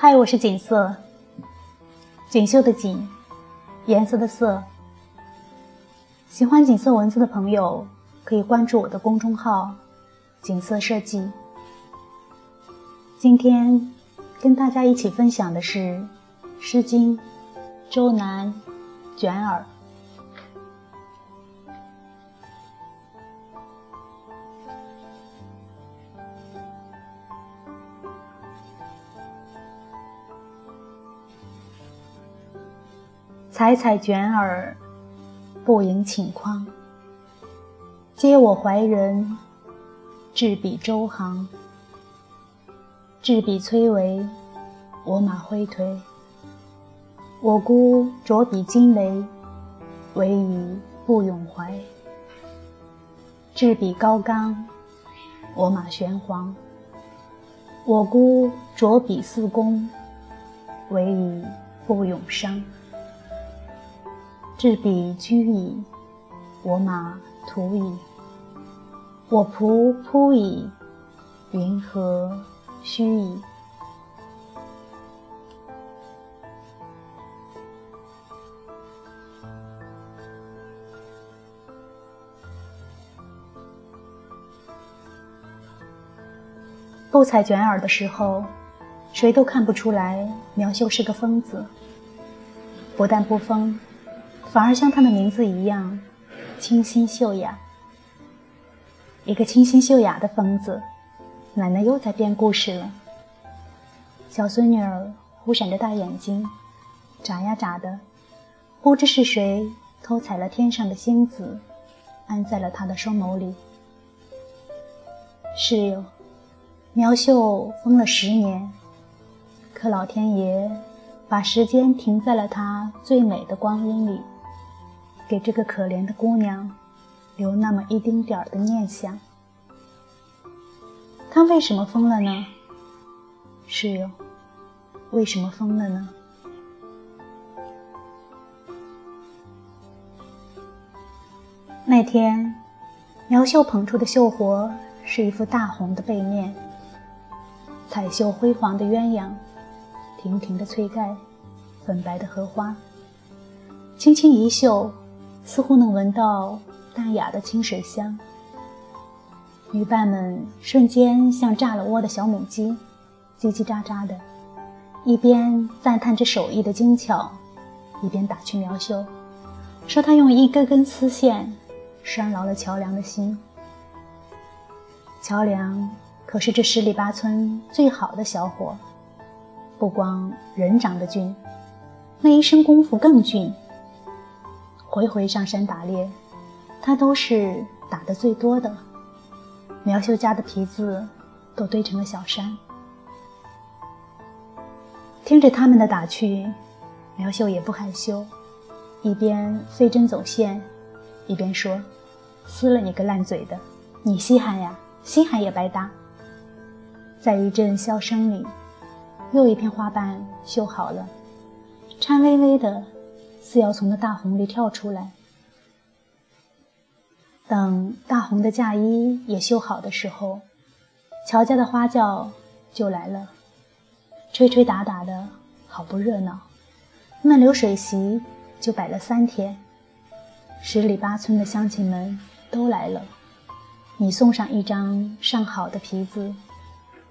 嗨，我是锦瑟，锦绣的锦，颜色的色。喜欢锦瑟文字的朋友可以关注我的公众号“锦瑟设计”。今天跟大家一起分享的是《诗经·周南·卷耳》。采采卷耳，不盈顷筐。嗟我怀人，执笔周行。执笔崔嵬，我马挥颓。我孤着彼惊雷，惟余不永怀。执笔高冈，我马玄黄。我孤着彼四宫，惟余不永伤。执笔居矣，我马图矣。我仆扑矣，云何须矣？不采卷耳的时候，谁都看不出来苗秀是个疯子。不但不疯。反而像他的名字一样，清新秀雅。一个清新秀雅的疯子，奶奶又在编故事了。小孙女儿忽闪着大眼睛，眨呀眨的，不知是谁偷采了天上的星子，安在了她的双眸里。是哟，苗秀疯了十年，可老天爷把时间停在了她最美的光阴里。给这个可怜的姑娘留那么一丁点儿的念想，她为什么疯了呢？是哟，为什么疯了呢？那天，苗秀捧出的绣活是一幅大红的背面，彩绣辉煌的鸳鸯，亭亭的翠盖，粉白的荷花，轻轻一绣。似乎能闻到淡雅的清水香，女伴们瞬间像炸了窝的小母鸡，叽叽喳喳的，一边赞叹着手艺的精巧，一边打趣苗秀，说她用一根根丝线拴牢了乔梁的心。乔梁可是这十里八村最好的小伙，不光人长得俊，那一身功夫更俊。回回上山打猎，他都是打的最多的。苗秀家的皮子都堆成了小山。听着他们的打趣，苗秀也不害羞，一边飞针走线，一边说：“撕了你个烂嘴的，你稀罕呀？稀罕也白搭。”在一阵笑声里，又一片花瓣绣好了，颤巍巍的。似要从那大红里跳出来。等大红的嫁衣也绣好的时候，乔家的花轿就来了，吹吹打打的好不热闹。那流水席就摆了三天，十里八村的乡亲们都来了。你送上一张上好的皮子，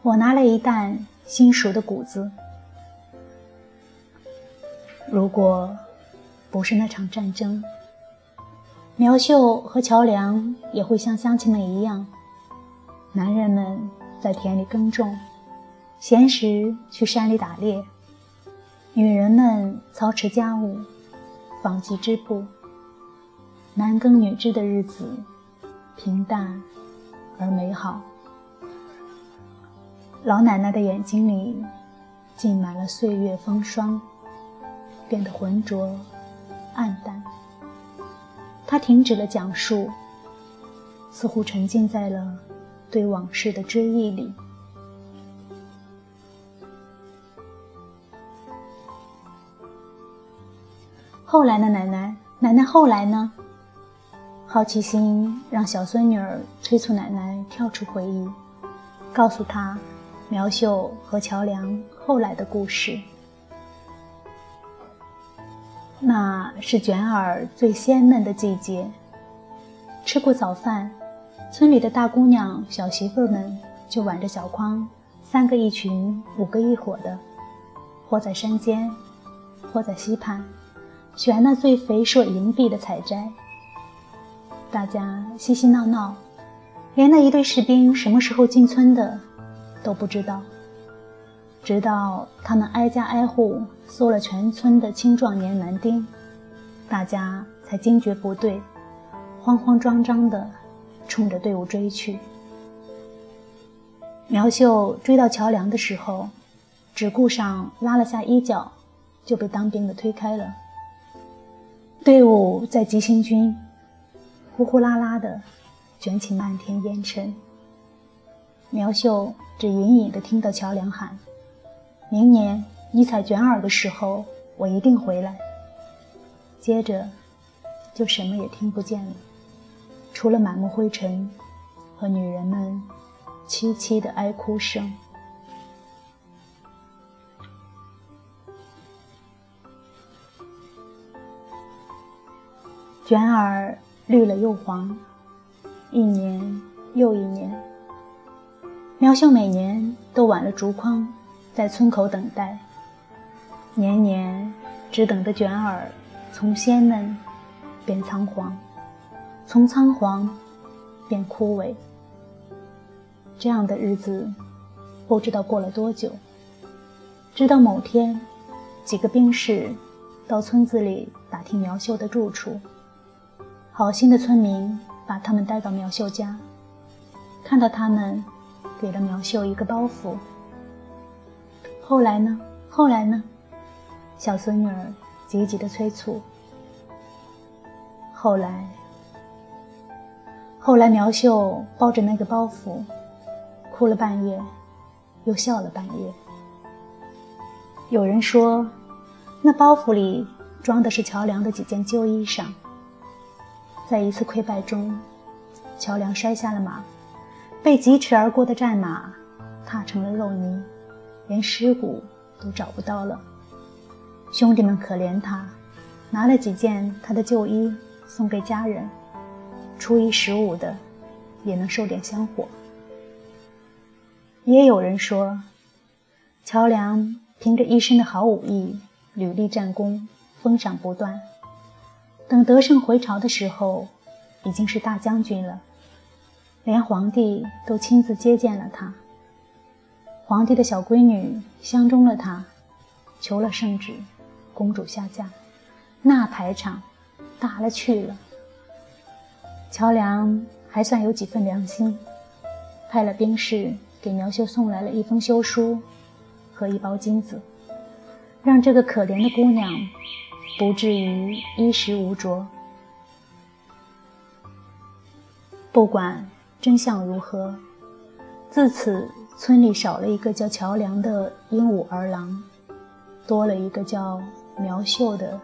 我拿了一担新熟的谷子。如果。不是那场战争，苗秀和乔梁也会像乡亲们一样，男人们在田里耕种，闲时去山里打猎，女人们操持家务，纺织织布。男耕女织的日子，平淡而美好。老奶奶的眼睛里浸满了岁月风霜，变得浑浊。暗淡，他停止了讲述，似乎沉浸在了对往事的追忆里。后来呢，奶奶？奶奶后来呢？好奇心让小孙女儿催促奶奶跳出回忆，告诉她，苗秀和乔梁后来的故事。那是卷耳最鲜嫩的季节。吃过早饭，村里的大姑娘、小媳妇们就挽着小筐，三个一群，五个一伙的，或在山间，或在溪畔，选那最肥硕银碧的采摘。大家嬉嬉闹闹，连那一队士兵什么时候进村的都不知道。直到他们挨家挨户搜了全村的青壮年男丁，大家才惊觉不对，慌慌张张地冲着队伍追去。苗秀追到桥梁的时候，只顾上拉了下衣角，就被当兵的推开了。队伍在急行军，呼呼啦啦地卷起漫天烟尘。苗秀只隐隐地听到桥梁喊。明年你采卷耳的时候，我一定回来。接着，就什么也听不见了，除了满目灰尘和女人们凄凄的哀哭声。卷耳绿了又黄，一年又一年。苗秀每年都挽了竹筐。在村口等待，年年只等的卷耳从鲜嫩变苍黄，从苍黄变枯萎。这样的日子不知道过了多久，直到某天，几个兵士到村子里打听苗秀的住处，好心的村民把他们带到苗秀家，看到他们，给了苗秀一个包袱。后来呢？后来呢？小孙女儿急急的催促。后来，后来，苗秀抱着那个包袱，哭了半夜，又笑了半夜。有人说，那包袱里装的是乔梁的几件旧衣裳。在一次溃败中，乔梁摔下了马，被疾驰而过的战马踏成了肉泥。连尸骨都找不到了，兄弟们可怜他，拿了几件他的旧衣送给家人，初一十五的也能受点香火。也有人说，乔梁凭着一身的好武艺，屡立战功，封赏不断。等得胜回朝的时候，已经是大将军了，连皇帝都亲自接见了他。皇帝的小闺女相中了他，求了圣旨，公主下嫁，那排场大了去了。乔梁还算有几分良心，派了兵士给苗秀送来了一封休书和一包金子，让这个可怜的姑娘不至于衣食无着。不管真相如何，自此。村里少了一个叫乔梁的鹦鹉儿郎，多了一个叫苗秀的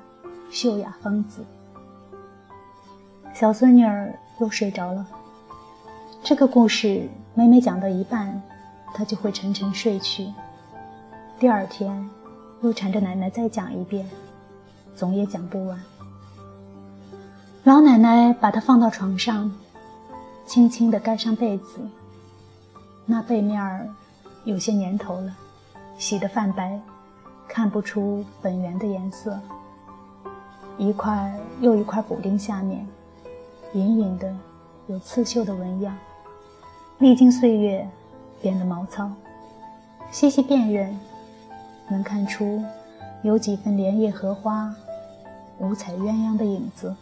秀雅芳子。小孙女儿又睡着了。这个故事每每讲到一半，她就会沉沉睡去。第二天又缠着奶奶再讲一遍，总也讲不完。老奶奶把她放到床上，轻轻地盖上被子。那背面儿有些年头了，洗得泛白，看不出本源的颜色。一块又一块补丁下面，隐隐的有刺绣的纹样，历经岁月变得毛糙，细细辨认，能看出有几分莲叶荷花、五彩鸳鸯的影子。